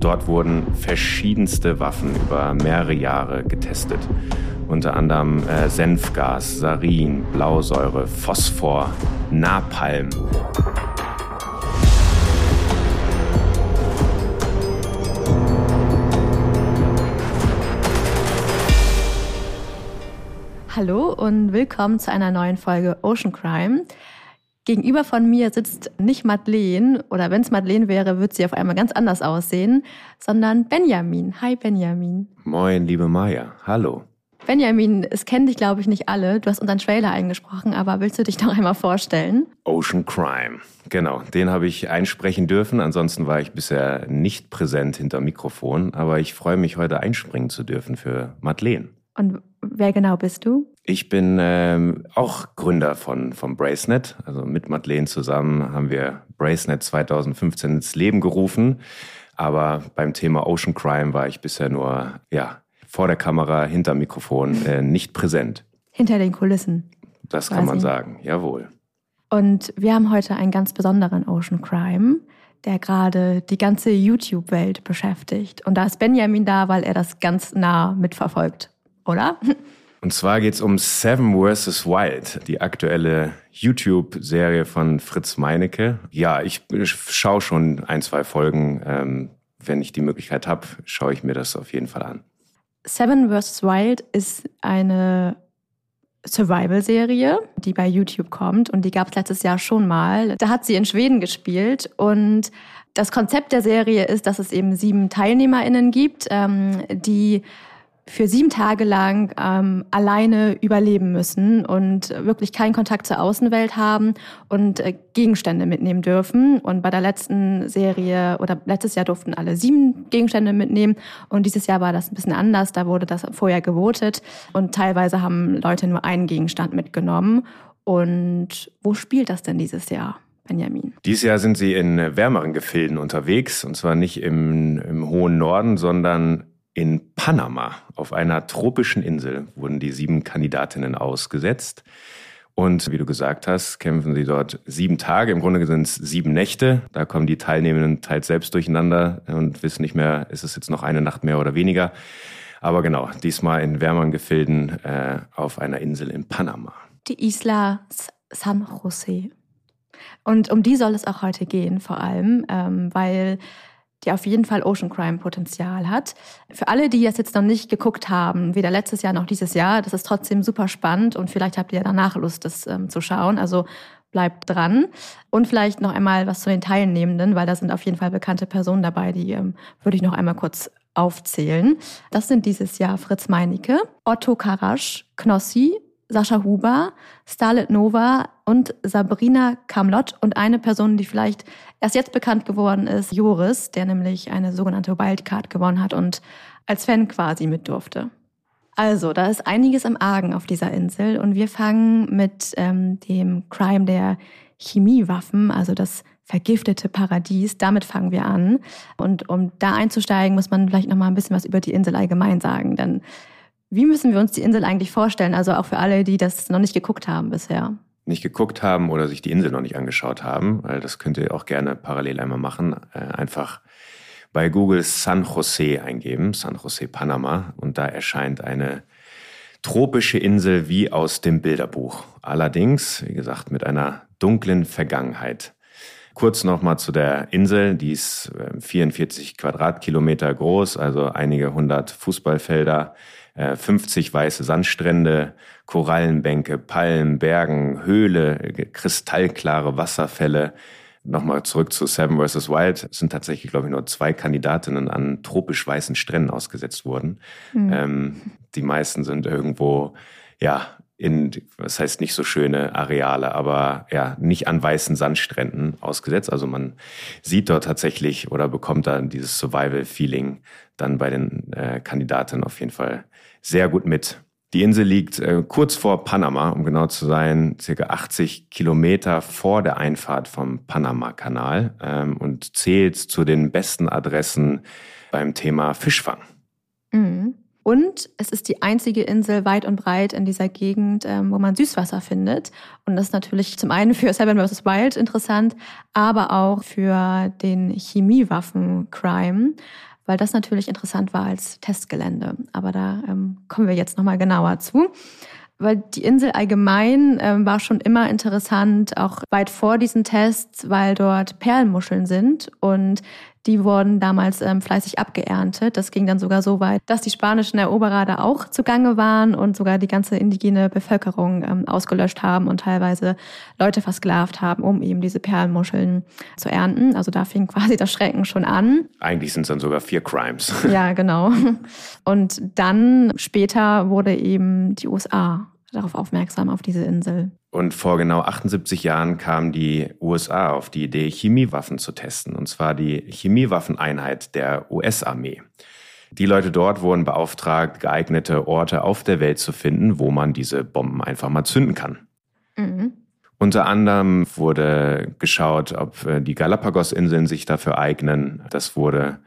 Dort wurden verschiedenste Waffen über mehrere Jahre getestet. Unter anderem äh, Senfgas, Sarin, Blausäure, Phosphor, Napalm. Hallo und willkommen zu einer neuen Folge Ocean Crime. Gegenüber von mir sitzt nicht Madeleine, oder wenn es Madeleine wäre, würde sie auf einmal ganz anders aussehen, sondern Benjamin. Hi Benjamin. Moin, liebe Maya. Hallo. Benjamin, es kennen dich, glaube ich, nicht alle. Du hast unseren Trailer eingesprochen, aber willst du dich noch einmal vorstellen? Ocean Crime. Genau, den habe ich einsprechen dürfen. Ansonsten war ich bisher nicht präsent hinter Mikrofon, aber ich freue mich, heute einspringen zu dürfen für Madeleine. Und wer genau bist du? Ich bin ähm, auch Gründer von, von Bracenet. Also mit Madeleine zusammen haben wir Bracenet 2015 ins Leben gerufen. Aber beim Thema Ocean Crime war ich bisher nur ja, vor der Kamera, hinter Mikrofon, äh, nicht präsent. Hinter den Kulissen. Das quasi. kann man sagen, jawohl. Und wir haben heute einen ganz besonderen Ocean Crime, der gerade die ganze YouTube-Welt beschäftigt. Und da ist Benjamin da, weil er das ganz nah mitverfolgt oder? Und zwar geht es um Seven vs. Wild, die aktuelle YouTube-Serie von Fritz Meinecke. Ja, ich schaue schon ein, zwei Folgen. Ähm, wenn ich die Möglichkeit habe, schaue ich mir das auf jeden Fall an. Seven vs. Wild ist eine Survival-Serie, die bei YouTube kommt und die gab es letztes Jahr schon mal. Da hat sie in Schweden gespielt und das Konzept der Serie ist, dass es eben sieben TeilnehmerInnen gibt, ähm, die für sieben Tage lang ähm, alleine überleben müssen und wirklich keinen Kontakt zur Außenwelt haben und äh, Gegenstände mitnehmen dürfen. Und bei der letzten Serie oder letztes Jahr durften alle sieben Gegenstände mitnehmen und dieses Jahr war das ein bisschen anders. Da wurde das vorher gewotet und teilweise haben Leute nur einen Gegenstand mitgenommen. Und wo spielt das denn dieses Jahr? Benjamin? Dieses Jahr sind sie in wärmeren Gefilden unterwegs, und zwar nicht im, im hohen Norden, sondern in Panama, auf einer tropischen Insel, wurden die sieben Kandidatinnen ausgesetzt. Und wie du gesagt hast, kämpfen sie dort sieben Tage. Im Grunde sind es sieben Nächte. Da kommen die Teilnehmenden teils selbst durcheinander und wissen nicht mehr, ist es jetzt noch eine Nacht mehr oder weniger. Aber genau, diesmal in wärmeren Gefilden äh, auf einer Insel in Panama. Die Isla San Jose. Und um die soll es auch heute gehen, vor allem, ähm, weil die auf jeden Fall Ocean Crime Potenzial hat. Für alle, die das jetzt noch nicht geguckt haben, weder letztes Jahr noch dieses Jahr, das ist trotzdem super spannend und vielleicht habt ihr danach Lust, das ähm, zu schauen. Also bleibt dran. Und vielleicht noch einmal was zu den Teilnehmenden, weil da sind auf jeden Fall bekannte Personen dabei, die ähm, würde ich noch einmal kurz aufzählen. Das sind dieses Jahr Fritz Meinecke, Otto Karasch, Knossi, Sascha Huber, Starlet Nova und Sabrina Kamlott und eine Person, die vielleicht erst jetzt bekannt geworden ist, Joris, der nämlich eine sogenannte Wildcard gewonnen hat und als Fan quasi mit durfte. Also, da ist einiges im Argen auf dieser Insel und wir fangen mit ähm, dem Crime der Chemiewaffen, also das vergiftete Paradies. Damit fangen wir an. Und um da einzusteigen, muss man vielleicht noch mal ein bisschen was über die Insel allgemein sagen, denn wie müssen wir uns die Insel eigentlich vorstellen? Also auch für alle, die das noch nicht geguckt haben bisher. Nicht geguckt haben oder sich die Insel noch nicht angeschaut haben, weil das könnt ihr auch gerne parallel einmal machen. Äh, einfach bei Google San Jose eingeben, San Jose Panama, und da erscheint eine tropische Insel wie aus dem Bilderbuch. Allerdings, wie gesagt, mit einer dunklen Vergangenheit. Kurz nochmal zu der Insel, die ist 44 äh, Quadratkilometer groß, also einige hundert Fußballfelder. 50 äh, weiße Sandstrände, Korallenbänke, Palmen, Bergen, Höhle, kristallklare Wasserfälle. Nochmal zurück zu Seven vs. Wild. Es sind tatsächlich, glaube ich, nur zwei Kandidatinnen an tropisch weißen Stränden ausgesetzt worden. Mhm. Ähm, die meisten sind irgendwo, ja, in, was heißt nicht so schöne Areale, aber ja, nicht an weißen Sandstränden ausgesetzt. Also man sieht dort tatsächlich oder bekommt da dieses Survival-Feeling dann bei den äh, Kandidaten auf jeden Fall sehr gut mit. Die Insel liegt äh, kurz vor Panama, um genau zu sein, circa 80 Kilometer vor der Einfahrt vom Panama-Kanal ähm, und zählt zu den besten Adressen beim Thema Fischfang. Mhm. Und es ist die einzige Insel weit und breit in dieser Gegend, ähm, wo man Süßwasser findet. Und das ist natürlich zum einen für Seven vs. Wild interessant, aber auch für den Chemiewaffen-Crime. Weil das natürlich interessant war als Testgelände. Aber da ähm, kommen wir jetzt nochmal genauer zu weil die Insel allgemein ähm, war schon immer interessant, auch weit vor diesen Tests, weil dort Perlmuscheln sind und die wurden damals ähm, fleißig abgeerntet. Das ging dann sogar so weit, dass die spanischen Eroberer da auch zugange waren und sogar die ganze indigene Bevölkerung ähm, ausgelöscht haben und teilweise Leute versklavt haben, um eben diese Perlenmuscheln zu ernten. Also da fing quasi das Schrecken schon an. Eigentlich sind es dann sogar vier Crimes. Ja, genau. Und dann später wurde eben die USA darauf aufmerksam, auf diese Insel. Und vor genau 78 Jahren kamen die USA auf die Idee, Chemiewaffen zu testen, und zwar die Chemiewaffeneinheit der US-Armee. Die Leute dort wurden beauftragt, geeignete Orte auf der Welt zu finden, wo man diese Bomben einfach mal zünden kann. Mhm. Unter anderem wurde geschaut, ob äh, die Galapagos-Inseln sich dafür eignen. Das wurde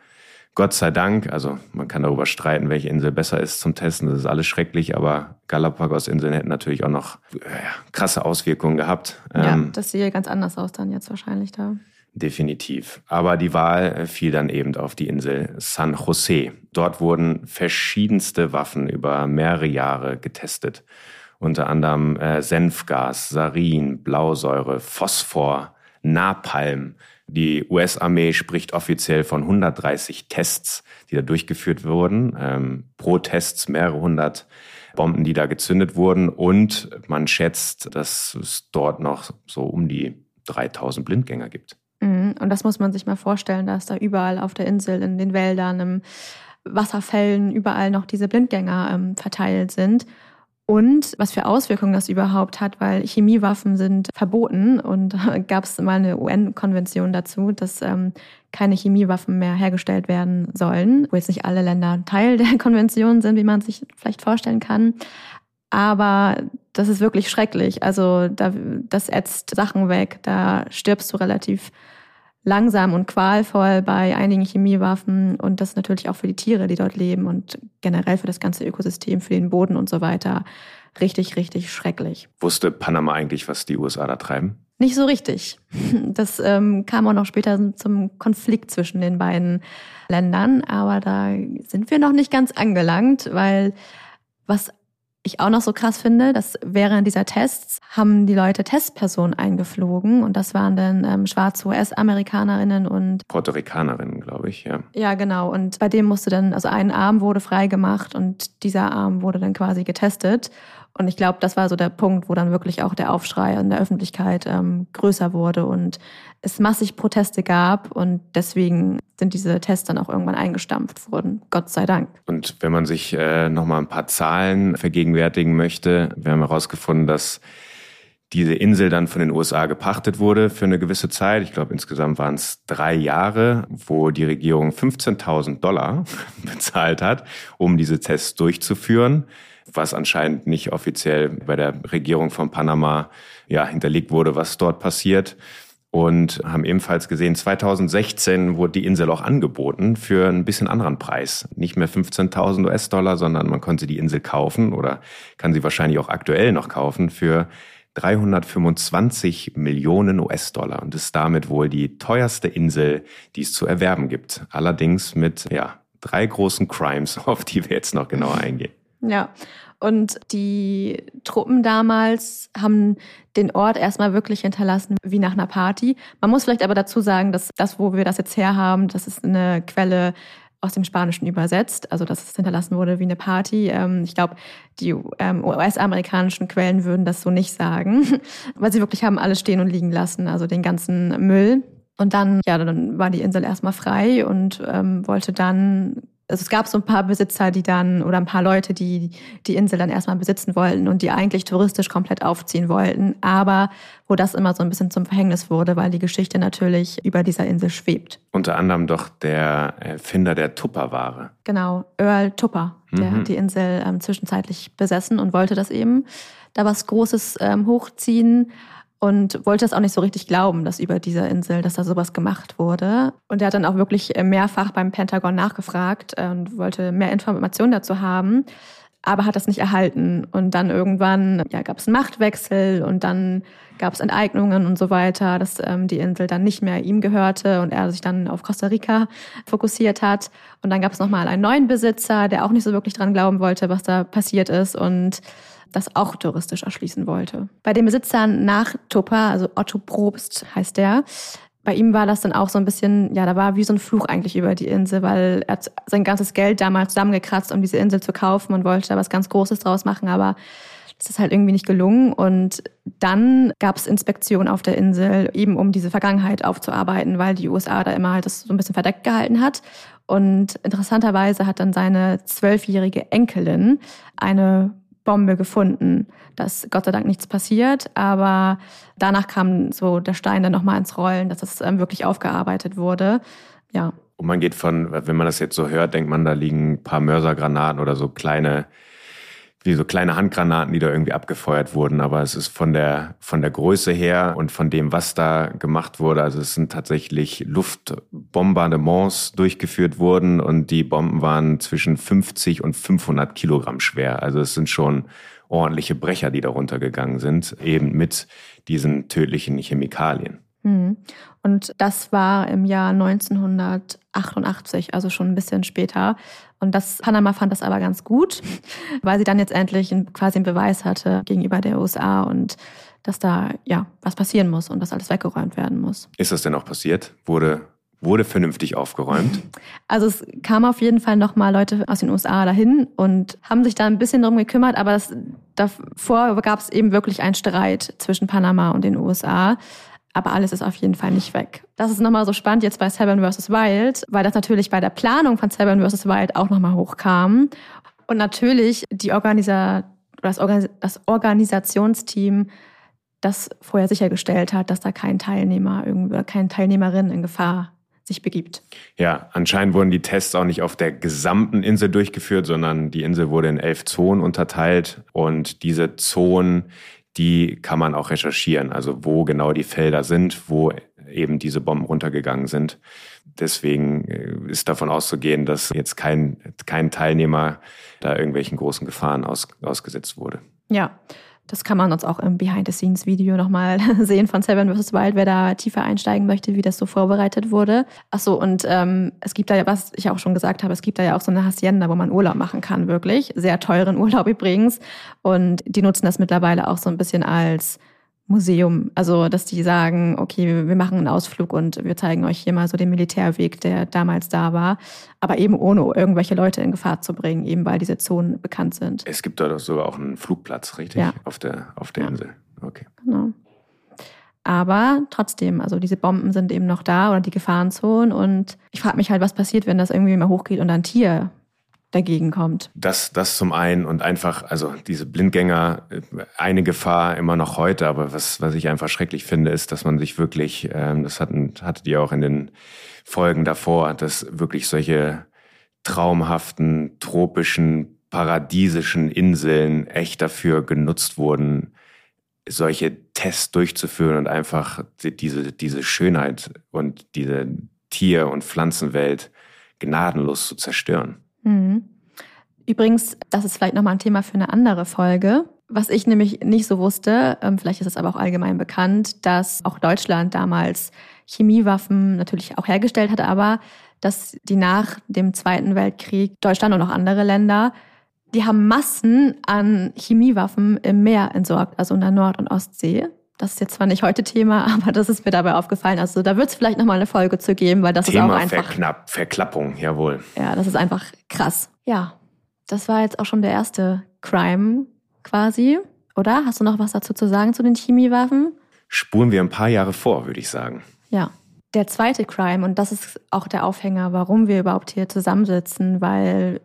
Gott sei Dank, also man kann darüber streiten, welche Insel besser ist zum Testen, das ist alles schrecklich, aber Galapagos-Inseln hätten natürlich auch noch äh, krasse Auswirkungen gehabt. Ja, ähm, das sieht ganz anders aus dann jetzt wahrscheinlich da. Definitiv. Aber die Wahl fiel dann eben auf die Insel San Jose. Dort wurden verschiedenste Waffen über mehrere Jahre getestet. Unter anderem äh, Senfgas, Sarin, Blausäure, Phosphor, Napalm, die US-Armee spricht offiziell von 130 Tests, die da durchgeführt wurden. Ähm, pro Tests mehrere hundert Bomben, die da gezündet wurden. Und man schätzt, dass es dort noch so um die 3000 Blindgänger gibt. Mhm. Und das muss man sich mal vorstellen, dass da überall auf der Insel, in den Wäldern, im Wasserfällen, überall noch diese Blindgänger ähm, verteilt sind und was für Auswirkungen das überhaupt hat, weil Chemiewaffen sind verboten und gab es mal eine UN-Konvention dazu, dass ähm, keine Chemiewaffen mehr hergestellt werden sollen, wo jetzt nicht alle Länder Teil der Konvention sind, wie man sich vielleicht vorstellen kann. Aber das ist wirklich schrecklich. Also da, das ätzt Sachen weg, da stirbst du relativ langsam und qualvoll bei einigen Chemiewaffen und das natürlich auch für die Tiere, die dort leben und generell für das ganze Ökosystem, für den Boden und so weiter. Richtig, richtig schrecklich. Wusste Panama eigentlich, was die USA da treiben? Nicht so richtig. Das ähm, kam auch noch später zum Konflikt zwischen den beiden Ländern, aber da sind wir noch nicht ganz angelangt, weil was ich auch noch so krass finde, dass während dieser Tests haben die Leute Testpersonen eingeflogen und das waren dann ähm, schwarze US-Amerikanerinnen und Puerto Ricanerinnen, glaube ich, ja. Ja, genau. Und bei dem musste dann, also ein Arm wurde freigemacht und dieser Arm wurde dann quasi getestet. Und ich glaube, das war so der Punkt, wo dann wirklich auch der Aufschrei in der Öffentlichkeit ähm, größer wurde und es massig Proteste gab und deswegen sind diese Tests dann auch irgendwann eingestampft worden. Gott sei Dank. Und wenn man sich äh, nochmal ein paar Zahlen vergegenwärtigen möchte, wir haben herausgefunden, dass diese Insel dann von den USA gepachtet wurde für eine gewisse Zeit. Ich glaube, insgesamt waren es drei Jahre, wo die Regierung 15.000 Dollar bezahlt hat, um diese Tests durchzuführen was anscheinend nicht offiziell bei der Regierung von Panama ja, hinterlegt wurde, was dort passiert. Und haben ebenfalls gesehen, 2016 wurde die Insel auch angeboten für ein bisschen anderen Preis. Nicht mehr 15.000 US-Dollar, sondern man konnte die Insel kaufen oder kann sie wahrscheinlich auch aktuell noch kaufen für 325 Millionen US-Dollar und ist damit wohl die teuerste Insel, die es zu erwerben gibt. Allerdings mit, ja, drei großen Crimes, auf die wir jetzt noch genauer eingehen. Ja, und die Truppen damals haben den Ort erstmal wirklich hinterlassen wie nach einer Party. Man muss vielleicht aber dazu sagen, dass das, wo wir das jetzt herhaben, das ist eine Quelle aus dem Spanischen übersetzt, also dass es hinterlassen wurde wie eine Party. Ähm, ich glaube, die ähm, US-amerikanischen Quellen würden das so nicht sagen, weil sie wirklich haben alles stehen und liegen lassen, also den ganzen Müll. Und dann, ja, dann war die Insel erstmal frei und ähm, wollte dann also es gab so ein paar Besitzer, die dann, oder ein paar Leute, die die Insel dann erstmal besitzen wollten und die eigentlich touristisch komplett aufziehen wollten, aber wo das immer so ein bisschen zum Verhängnis wurde, weil die Geschichte natürlich über dieser Insel schwebt. Unter anderem doch der Erfinder der Tupperware. Genau, Earl Tupper, der mhm. hat die Insel ähm, zwischenzeitlich besessen und wollte das eben da was Großes ähm, hochziehen und wollte das auch nicht so richtig glauben, dass über dieser Insel, dass da sowas gemacht wurde. Und er hat dann auch wirklich mehrfach beim Pentagon nachgefragt und wollte mehr Informationen dazu haben. Aber hat das nicht erhalten. Und dann irgendwann ja, gab es einen Machtwechsel und dann gab es Enteignungen und so weiter, dass ähm, die Insel dann nicht mehr ihm gehörte und er sich dann auf Costa Rica fokussiert hat. Und dann gab es nochmal einen neuen Besitzer, der auch nicht so wirklich dran glauben wollte, was da passiert ist und das auch touristisch erschließen wollte. Bei den Besitzern nach Topa, also Otto Probst heißt der, bei ihm war das dann auch so ein bisschen, ja, da war wie so ein Fluch eigentlich über die Insel, weil er hat sein ganzes Geld damals zusammengekratzt, um diese Insel zu kaufen und wollte da was ganz Großes draus machen, aber das ist halt irgendwie nicht gelungen. Und dann gab es Inspektionen auf der Insel, eben um diese Vergangenheit aufzuarbeiten, weil die USA da immer halt das so ein bisschen verdeckt gehalten hat. Und interessanterweise hat dann seine zwölfjährige Enkelin eine Bombe gefunden. Da ist Gott sei Dank nichts passiert, aber danach kam so der Stein dann nochmal ins Rollen, dass das ähm, wirklich aufgearbeitet wurde. Ja. Und man geht von, wenn man das jetzt so hört, denkt man, da liegen ein paar Mörsergranaten oder so kleine wie so kleine Handgranaten, die da irgendwie abgefeuert wurden. Aber es ist von der, von der Größe her und von dem, was da gemacht wurde. Also es sind tatsächlich Luftbombardements durchgeführt worden und die Bomben waren zwischen 50 und 500 Kilogramm schwer. Also es sind schon ordentliche Brecher, die darunter gegangen sind, eben mit diesen tödlichen Chemikalien. Hm. Und das war im Jahr 1988, also schon ein bisschen später. Und das Panama fand das aber ganz gut, weil sie dann jetzt endlich quasi einen Beweis hatte gegenüber der USA und dass da ja was passieren muss und dass alles weggeräumt werden muss. Ist das denn auch passiert? Wurde wurde vernünftig aufgeräumt? Also es kamen auf jeden Fall nochmal Leute aus den USA dahin und haben sich da ein bisschen drum gekümmert, aber das, davor gab es eben wirklich einen Streit zwischen Panama und den USA aber alles ist auf jeden Fall nicht weg. Das ist nochmal so spannend jetzt bei Seven vs. Wild, weil das natürlich bei der Planung von Seven vs. Wild auch nochmal hochkam. Und natürlich die Organisa das, Organis das Organisationsteam das vorher sichergestellt hat, dass da kein Teilnehmer irgendwie, keine Teilnehmerin in Gefahr sich begibt. Ja, anscheinend wurden die Tests auch nicht auf der gesamten Insel durchgeführt, sondern die Insel wurde in elf Zonen unterteilt und diese Zonen, die kann man auch recherchieren, also wo genau die Felder sind, wo eben diese Bomben runtergegangen sind. Deswegen äh, ist davon auszugehen, dass jetzt kein, kein Teilnehmer da irgendwelchen großen Gefahren aus, ausgesetzt wurde. Ja, das kann man uns auch im Behind-the-Scenes-Video nochmal sehen von Seven vs. Wild, wer da tiefer einsteigen möchte, wie das so vorbereitet wurde. Achso, und ähm, es gibt da ja, was ich auch schon gesagt habe, es gibt da ja auch so eine Hacienda, wo man Urlaub machen kann, wirklich. Sehr teuren Urlaub übrigens. Und die nutzen das mittlerweile auch so ein bisschen als Museum. Also, dass die sagen, okay, wir machen einen Ausflug und wir zeigen euch hier mal so den Militärweg, der damals da war. Aber eben ohne irgendwelche Leute in Gefahr zu bringen, eben weil diese Zonen bekannt sind. Es gibt dort sogar auch einen Flugplatz, richtig? Ja. Auf der, auf der ja. Insel. Okay. Genau. Aber trotzdem, also diese Bomben sind eben noch da oder die Gefahrenzonen. Und ich frage mich halt, was passiert, wenn das irgendwie mal hochgeht und ein Tier dagegen kommt. Das, das zum einen und einfach, also diese Blindgänger, eine Gefahr immer noch heute, aber was, was ich einfach schrecklich finde, ist, dass man sich wirklich, ähm, das hatten, hattet ihr auch in den Folgen davor, dass wirklich solche traumhaften, tropischen, paradiesischen Inseln echt dafür genutzt wurden, solche Tests durchzuführen und einfach diese, diese Schönheit und diese Tier- und Pflanzenwelt gnadenlos zu zerstören. Mhm. Übrigens, das ist vielleicht nochmal ein Thema für eine andere Folge. Was ich nämlich nicht so wusste, ähm, vielleicht ist es aber auch allgemein bekannt, dass auch Deutschland damals Chemiewaffen natürlich auch hergestellt hat, aber dass die nach dem Zweiten Weltkrieg Deutschland und auch andere Länder, die haben Massen an Chemiewaffen im Meer entsorgt, also in der Nord- und Ostsee. Das ist jetzt zwar nicht heute Thema, aber das ist mir dabei aufgefallen. Also da wird es vielleicht nochmal eine Folge zu geben, weil das Thema ist auch einfach. Verknapp, Verklappung, jawohl. Ja, das ist einfach krass. Ja, das war jetzt auch schon der erste Crime quasi, oder? Hast du noch was dazu zu sagen zu den Chemiewaffen? Spuren wir ein paar Jahre vor, würde ich sagen. Ja. Der zweite Crime, und das ist auch der Aufhänger, warum wir überhaupt hier zusammensitzen, weil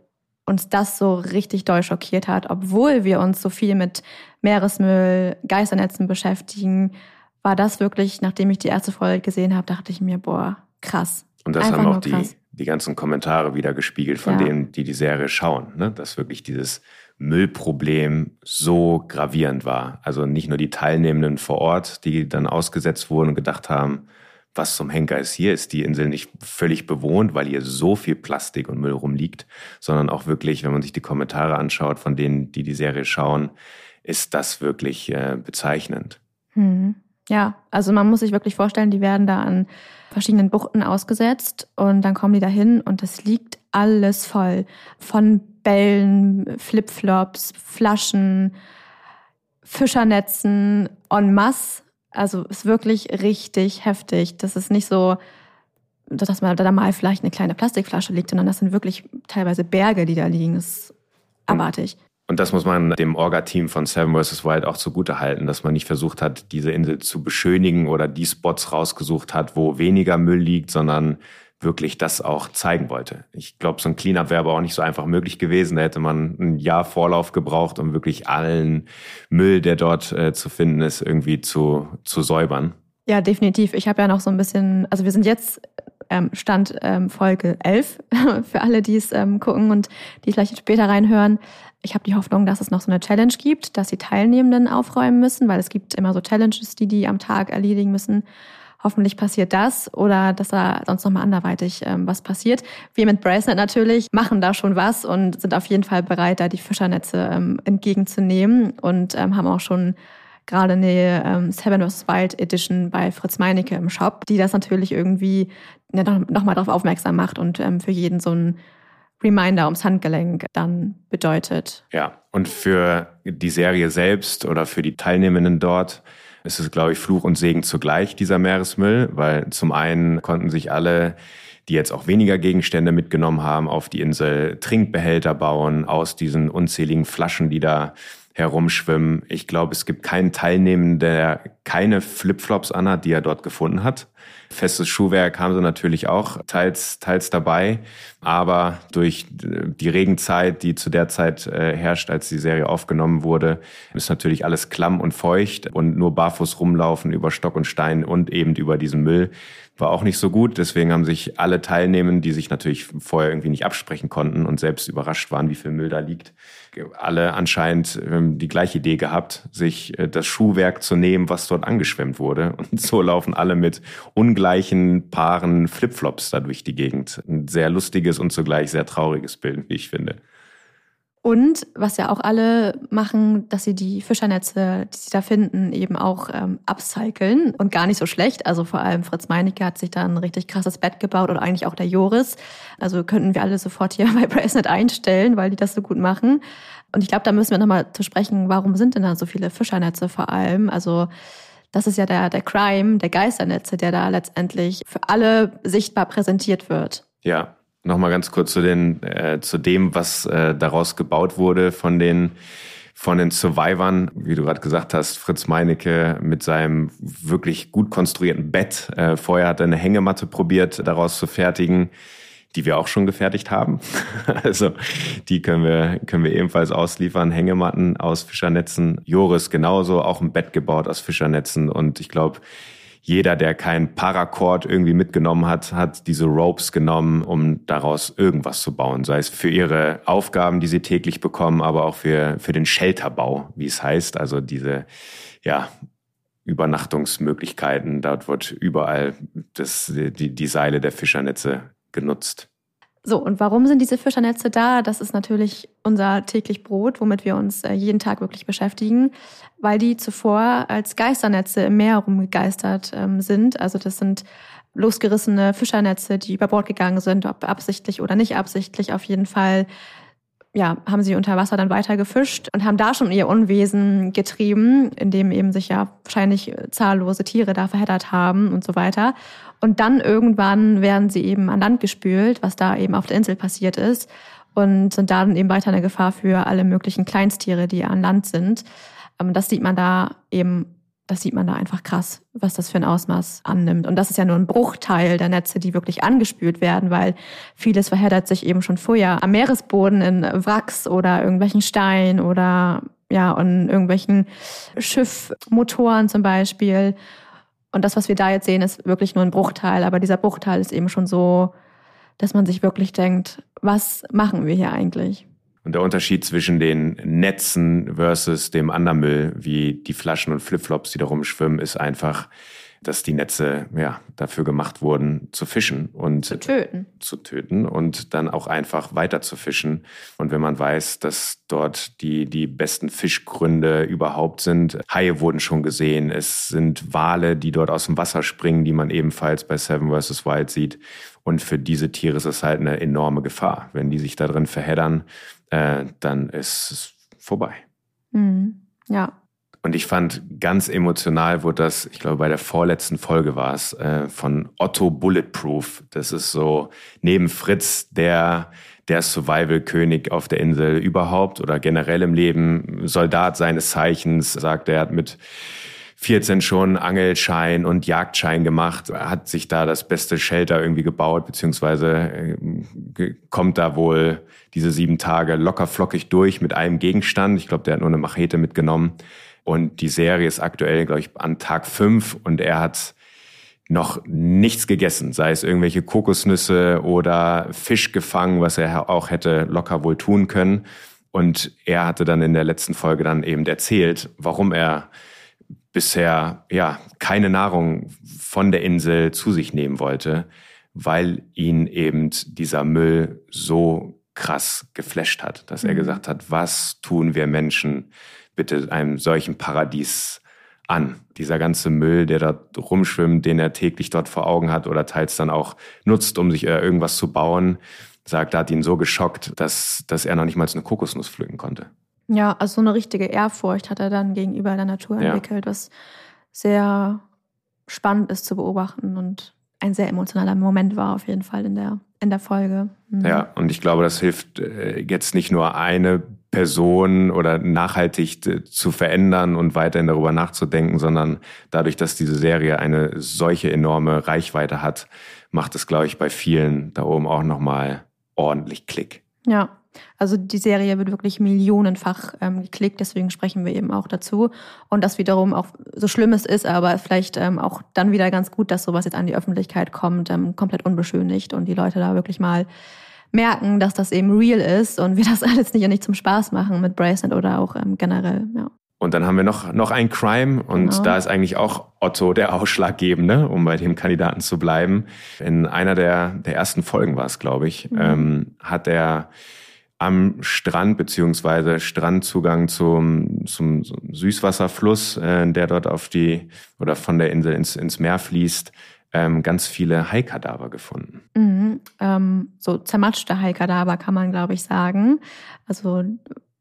uns das so richtig doll schockiert hat, obwohl wir uns so viel mit Meeresmüll, Geisternetzen beschäftigen, war das wirklich, nachdem ich die erste Folge gesehen habe, dachte ich mir, boah, krass. Und das Einfach haben auch die, die ganzen Kommentare wieder gespiegelt von ja. denen, die die Serie schauen, ne? dass wirklich dieses Müllproblem so gravierend war. Also nicht nur die Teilnehmenden vor Ort, die dann ausgesetzt wurden und gedacht haben, was zum Henker ist hier? Ist die Insel nicht völlig bewohnt, weil hier so viel Plastik und Müll rumliegt, sondern auch wirklich, wenn man sich die Kommentare anschaut von denen, die die Serie schauen, ist das wirklich äh, bezeichnend. Hm. Ja, also man muss sich wirklich vorstellen, die werden da an verschiedenen Buchten ausgesetzt und dann kommen die da hin und es liegt alles voll von Bällen, Flipflops, Flaschen, Fischernetzen en masse. Also ist wirklich richtig heftig. Das ist nicht so, dass man da mal vielleicht eine kleine Plastikflasche liegt, sondern das sind wirklich teilweise Berge, die da liegen. Das ist abartig. Und das muss man dem Orga-Team von Seven vs. Wild auch zugute halten, dass man nicht versucht hat, diese Insel zu beschönigen oder die Spots rausgesucht hat, wo weniger Müll liegt, sondern wirklich das auch zeigen wollte. Ich glaube, so ein Cleanup wäre aber auch nicht so einfach möglich gewesen. Da hätte man ein Jahr Vorlauf gebraucht, um wirklich allen Müll, der dort äh, zu finden ist, irgendwie zu, zu säubern. Ja, definitiv. Ich habe ja noch so ein bisschen, also wir sind jetzt ähm, Stand ähm, Folge 11 für alle, die es ähm, gucken und die vielleicht später reinhören. Ich habe die Hoffnung, dass es noch so eine Challenge gibt, dass die Teilnehmenden aufräumen müssen, weil es gibt immer so Challenges, die die am Tag erledigen müssen. Hoffentlich passiert das oder dass da sonst nochmal anderweitig ähm, was passiert. Wir mit Bracelet natürlich machen da schon was und sind auf jeden Fall bereit, da die Fischernetze ähm, entgegenzunehmen und ähm, haben auch schon gerade eine ähm, Seven vs. Wild Edition bei Fritz Meinecke im Shop, die das natürlich irgendwie ja, nochmal darauf aufmerksam macht und ähm, für jeden so ein Reminder ums Handgelenk dann bedeutet. Ja, und für die Serie selbst oder für die Teilnehmenden dort ist es, glaube ich, Fluch und Segen zugleich, dieser Meeresmüll, weil zum einen konnten sich alle die jetzt auch weniger Gegenstände mitgenommen haben, auf die Insel Trinkbehälter bauen aus diesen unzähligen Flaschen, die da herumschwimmen. Ich glaube, es gibt keinen Teilnehmenden, der keine Flipflops anhat, die er dort gefunden hat. Festes Schuhwerk haben sie natürlich auch teils, teils dabei. Aber durch die Regenzeit, die zu der Zeit äh, herrscht, als die Serie aufgenommen wurde, ist natürlich alles klamm und feucht und nur barfuß rumlaufen über Stock und Stein und eben über diesen Müll war auch nicht so gut. Deswegen haben sich alle Teilnehmenden, die sich natürlich vorher irgendwie nicht absprechen konnten und selbst überrascht waren, wie viel Müll da liegt, alle anscheinend ähm, die gleiche Idee gehabt, sich äh, das Schuhwerk zu nehmen, was dort angeschwemmt wurde. Und so laufen alle mit ungleichen Paaren Flipflops da durch die Gegend. Ein sehr lustiges und zugleich sehr trauriges Bild, wie ich finde. Und was ja auch alle machen, dass sie die Fischernetze, die sie da finden, eben auch ähm, upcyclen und gar nicht so schlecht. Also vor allem Fritz Meinecke hat sich da ein richtig krasses Bett gebaut oder eigentlich auch der Joris. Also könnten wir alle sofort hier bei Bracenet einstellen, weil die das so gut machen. Und ich glaube, da müssen wir nochmal zu sprechen, warum sind denn da so viele Fischernetze vor allem? Also das ist ja der, der Crime, der Geisternetze, der da letztendlich für alle sichtbar präsentiert wird. Ja, Nochmal ganz kurz zu, den, äh, zu dem, was äh, daraus gebaut wurde von den, von den Survivern. Wie du gerade gesagt hast, Fritz Meinecke mit seinem wirklich gut konstruierten Bett. Äh, vorher hat er eine Hängematte probiert, daraus zu fertigen, die wir auch schon gefertigt haben. also die können wir, können wir ebenfalls ausliefern. Hängematten aus Fischernetzen. Joris genauso, auch ein Bett gebaut aus Fischernetzen. Und ich glaube, jeder, der kein Paracord irgendwie mitgenommen hat, hat diese Ropes genommen, um daraus irgendwas zu bauen. Sei es für ihre Aufgaben, die sie täglich bekommen, aber auch für, für den Shelterbau, wie es heißt. Also diese, ja, Übernachtungsmöglichkeiten. Dort wird überall das, die, die Seile der Fischernetze genutzt. So, und warum sind diese Fischernetze da? Das ist natürlich unser täglich Brot, womit wir uns äh, jeden Tag wirklich beschäftigen, weil die zuvor als Geisternetze im Meer rumgegeistert ähm, sind. Also das sind losgerissene Fischernetze, die über Bord gegangen sind, ob absichtlich oder nicht absichtlich. Auf jeden Fall ja, haben sie unter Wasser dann weiter gefischt und haben da schon ihr Unwesen getrieben, indem eben sich ja wahrscheinlich zahllose Tiere da verheddert haben und so weiter. Und dann irgendwann werden sie eben an Land gespült, was da eben auf der Insel passiert ist und sind da dann eben weiter eine Gefahr für alle möglichen Kleinstiere, die an Land sind. Ähm, das sieht man da eben, das sieht man da einfach krass, was das für ein Ausmaß annimmt. Und das ist ja nur ein Bruchteil der Netze, die wirklich angespült werden, weil vieles verheddert sich eben schon vorher am Meeresboden in Wracks oder irgendwelchen Steinen oder ja, und irgendwelchen Schiffmotoren zum Beispiel. Und das, was wir da jetzt sehen, ist wirklich nur ein Bruchteil. Aber dieser Bruchteil ist eben schon so, dass man sich wirklich denkt, was machen wir hier eigentlich? Und der Unterschied zwischen den Netzen versus dem Andermüll, wie die Flaschen und Flipflops, die da rumschwimmen, ist einfach, dass die Netze ja dafür gemacht wurden, zu fischen und zu töten. Zu töten und dann auch einfach weiter zu fischen. Und wenn man weiß, dass dort die, die besten Fischgründe überhaupt sind, Haie wurden schon gesehen, es sind Wale, die dort aus dem Wasser springen, die man ebenfalls bei Seven vs. Wild sieht. Und für diese Tiere ist es halt eine enorme Gefahr. Wenn die sich da drin verheddern, äh, dann ist es vorbei. Mhm. Ja, und ich fand ganz emotional wurde das, ich glaube bei der vorletzten Folge war es, äh, von Otto Bulletproof. Das ist so neben Fritz der, der Survival-König auf der Insel überhaupt oder generell im Leben, Soldat seines Zeichens, sagt er, hat mit 14 schon Angelschein und Jagdschein gemacht, hat sich da das beste Shelter irgendwie gebaut, beziehungsweise äh, kommt da wohl diese sieben Tage locker flockig durch mit einem Gegenstand. Ich glaube, der hat nur eine Machete mitgenommen. Und die Serie ist aktuell, glaube ich, an Tag fünf und er hat noch nichts gegessen, sei es irgendwelche Kokosnüsse oder Fisch gefangen, was er auch hätte locker wohl tun können. Und er hatte dann in der letzten Folge dann eben erzählt, warum er bisher ja keine Nahrung von der Insel zu sich nehmen wollte, weil ihn eben dieser Müll so krass geflasht hat, dass mhm. er gesagt hat, was tun wir Menschen bitte einem solchen Paradies an? Dieser ganze Müll, der dort rumschwimmt, den er täglich dort vor Augen hat oder teils dann auch nutzt, um sich äh, irgendwas zu bauen, sagt, er hat ihn so geschockt, dass, dass er noch nicht mal eine Kokosnuss pflücken konnte. Ja, also so eine richtige Ehrfurcht hat er dann gegenüber der Natur entwickelt, ja. was sehr spannend ist zu beobachten und ein sehr emotionaler Moment war auf jeden Fall in der, in der Folge. Mhm. Ja, und ich glaube, das hilft äh, jetzt nicht nur eine Person oder nachhaltig zu verändern und weiterhin darüber nachzudenken, sondern dadurch, dass diese Serie eine solche enorme Reichweite hat, macht es, glaube ich, bei vielen da oben auch nochmal ordentlich Klick. Ja, also die Serie wird wirklich millionenfach ähm, geklickt, deswegen sprechen wir eben auch dazu. Und das wiederum auch so schlimm es ist, aber vielleicht ähm, auch dann wieder ganz gut, dass sowas jetzt an die Öffentlichkeit kommt, ähm, komplett unbeschönigt und die Leute da wirklich mal merken, dass das eben real ist und wir das alles nicht, nicht zum Spaß machen mit Bracelet oder auch ähm, generell. Ja. Und dann haben wir noch, noch ein Crime und genau. da ist eigentlich auch Otto der Ausschlaggebende, um bei dem Kandidaten zu bleiben. In einer der, der ersten Folgen war es, glaube ich, mhm. ähm, hat er am Strand beziehungsweise Strandzugang zum, zum Süßwasserfluss, äh, der dort auf die oder von der Insel ins, ins Meer fließt, ähm, ganz viele Haikadaver gefunden. Mhm, ähm, so zermatschte Haikadaver kann man, glaube ich, sagen. Also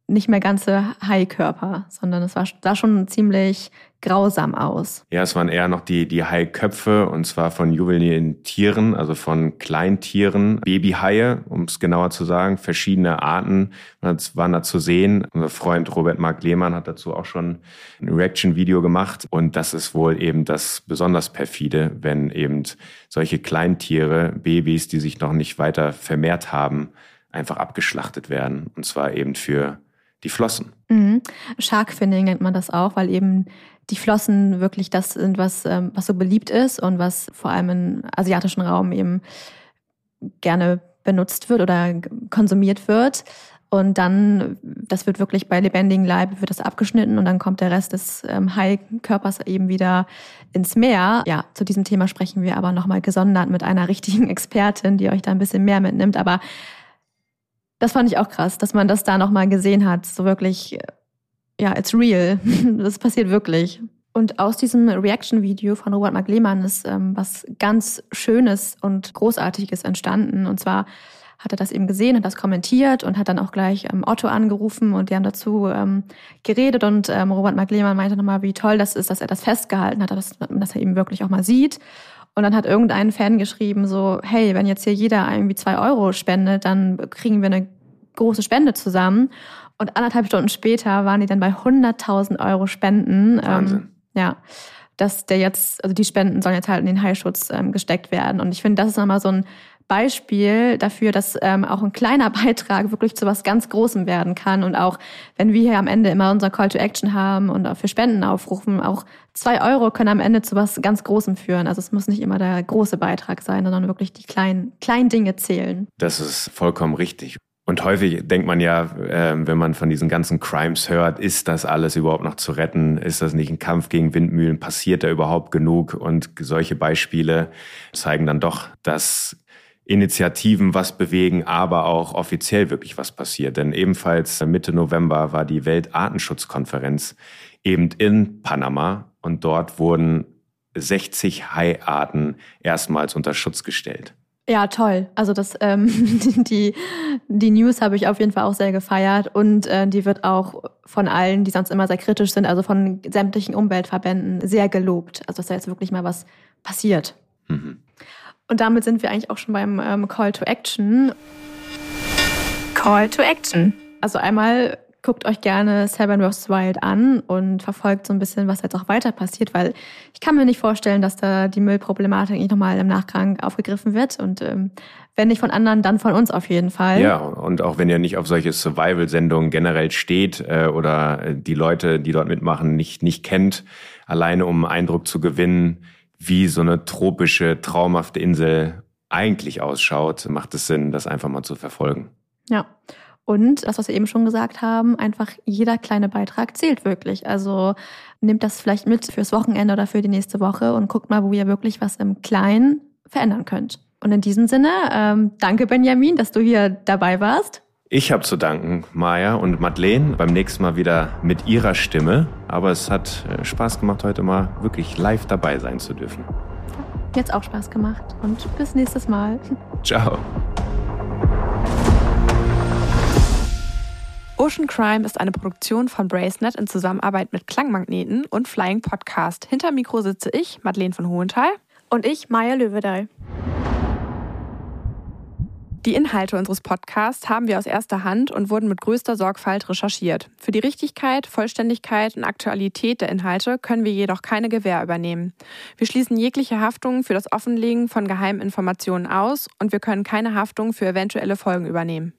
nicht mehr ganze Haikörper, sondern es war, sah schon ziemlich grausam aus. Ja, es waren eher noch die, die Haiköpfe und zwar von juvenile Tieren, also von Kleintieren, Babyhaie, um es genauer zu sagen, verschiedene Arten waren da zu sehen. Unser Freund Robert Mark Lehmann hat dazu auch schon ein Reaction-Video gemacht und das ist wohl eben das besonders perfide, wenn eben solche Kleintiere, Babys, die sich noch nicht weiter vermehrt haben, einfach abgeschlachtet werden und zwar eben für die Flossen. Mhm. Sharkfinning nennt man das auch, weil eben die Flossen wirklich das sind, was, ähm, was so beliebt ist und was vor allem im asiatischen Raum eben gerne benutzt wird oder konsumiert wird. Und dann, das wird wirklich bei lebendigem Leib, wird das abgeschnitten und dann kommt der Rest des ähm, Haikörpers eben wieder ins Meer. Ja, zu diesem Thema sprechen wir aber nochmal gesondert mit einer richtigen Expertin, die euch da ein bisschen mehr mitnimmt. Aber das fand ich auch krass, dass man das da nochmal gesehen hat. So wirklich, ja, it's real. Das passiert wirklich. Und aus diesem Reaction-Video von Robert Mark Lehmann ist ähm, was ganz Schönes und Großartiges entstanden. Und zwar hat er das eben gesehen, hat das kommentiert und hat dann auch gleich ähm, Otto angerufen und die haben dazu ähm, geredet und ähm, Robert Mark Lehmann meinte nochmal, wie toll das ist, dass er das festgehalten hat, dass, dass er eben wirklich auch mal sieht. Und dann hat irgendein Fan geschrieben so, hey, wenn jetzt hier jeder irgendwie zwei Euro spendet, dann kriegen wir eine große Spende zusammen. Und anderthalb Stunden später waren die dann bei 100.000 Euro Spenden. Wahnsinn. Ähm, ja, dass der jetzt, also die Spenden sollen jetzt halt in den Heilschutz ähm, gesteckt werden. Und ich finde, das ist nochmal so ein Beispiel dafür, dass ähm, auch ein kleiner Beitrag wirklich zu was ganz Großem werden kann. Und auch wenn wir hier am Ende immer unser Call to Action haben und auch für Spenden aufrufen, auch zwei Euro können am Ende zu was ganz Großem führen. Also es muss nicht immer der große Beitrag sein, sondern wirklich die kleinen, kleinen Dinge zählen. Das ist vollkommen richtig. Und häufig denkt man ja, äh, wenn man von diesen ganzen Crimes hört, ist das alles überhaupt noch zu retten? Ist das nicht ein Kampf gegen Windmühlen? Passiert da überhaupt genug? Und solche Beispiele zeigen dann doch, dass Initiativen was bewegen, aber auch offiziell wirklich was passiert. Denn ebenfalls Mitte November war die Weltartenschutzkonferenz eben in Panama und dort wurden 60 Haiarten erstmals unter Schutz gestellt. Ja, toll. Also das, ähm, die, die News habe ich auf jeden Fall auch sehr gefeiert und äh, die wird auch von allen, die sonst immer sehr kritisch sind, also von sämtlichen Umweltverbänden sehr gelobt. Also dass da jetzt wirklich mal was passiert. Mhm. Und damit sind wir eigentlich auch schon beim ähm, Call to Action. Call to Action. Also einmal guckt euch gerne Seven vs. Wild an und verfolgt so ein bisschen, was jetzt auch weiter passiert, weil ich kann mir nicht vorstellen, dass da die Müllproblematik nicht nochmal im Nachgang aufgegriffen wird und ähm, wenn nicht von anderen, dann von uns auf jeden Fall. Ja, und auch wenn ihr nicht auf solche Survival-Sendungen generell steht äh, oder die Leute, die dort mitmachen, nicht, nicht kennt, alleine um einen Eindruck zu gewinnen, wie so eine tropische, traumhafte Insel eigentlich ausschaut, macht es Sinn, das einfach mal zu verfolgen. Ja. Und das, was wir eben schon gesagt haben, einfach jeder kleine Beitrag zählt wirklich. Also nehmt das vielleicht mit fürs Wochenende oder für die nächste Woche und guckt mal, wo ihr wirklich was im Kleinen verändern könnt. Und in diesem Sinne, ähm, danke Benjamin, dass du hier dabei warst. Ich habe zu danken, Maja und Madeleine, beim nächsten Mal wieder mit ihrer Stimme. Aber es hat äh, Spaß gemacht, heute mal wirklich live dabei sein zu dürfen. Jetzt auch Spaß gemacht und bis nächstes Mal. Ciao. Ocean Crime ist eine Produktion von Bracenet in Zusammenarbeit mit Klangmagneten und Flying Podcast. Hinter Mikro sitze ich, Madeleine von Hohenthal. Und ich, Maya Löwedal. Die Inhalte unseres Podcasts haben wir aus erster Hand und wurden mit größter Sorgfalt recherchiert. Für die Richtigkeit, Vollständigkeit und Aktualität der Inhalte können wir jedoch keine Gewähr übernehmen. Wir schließen jegliche Haftung für das Offenlegen von geheimen Informationen aus und wir können keine Haftung für eventuelle Folgen übernehmen.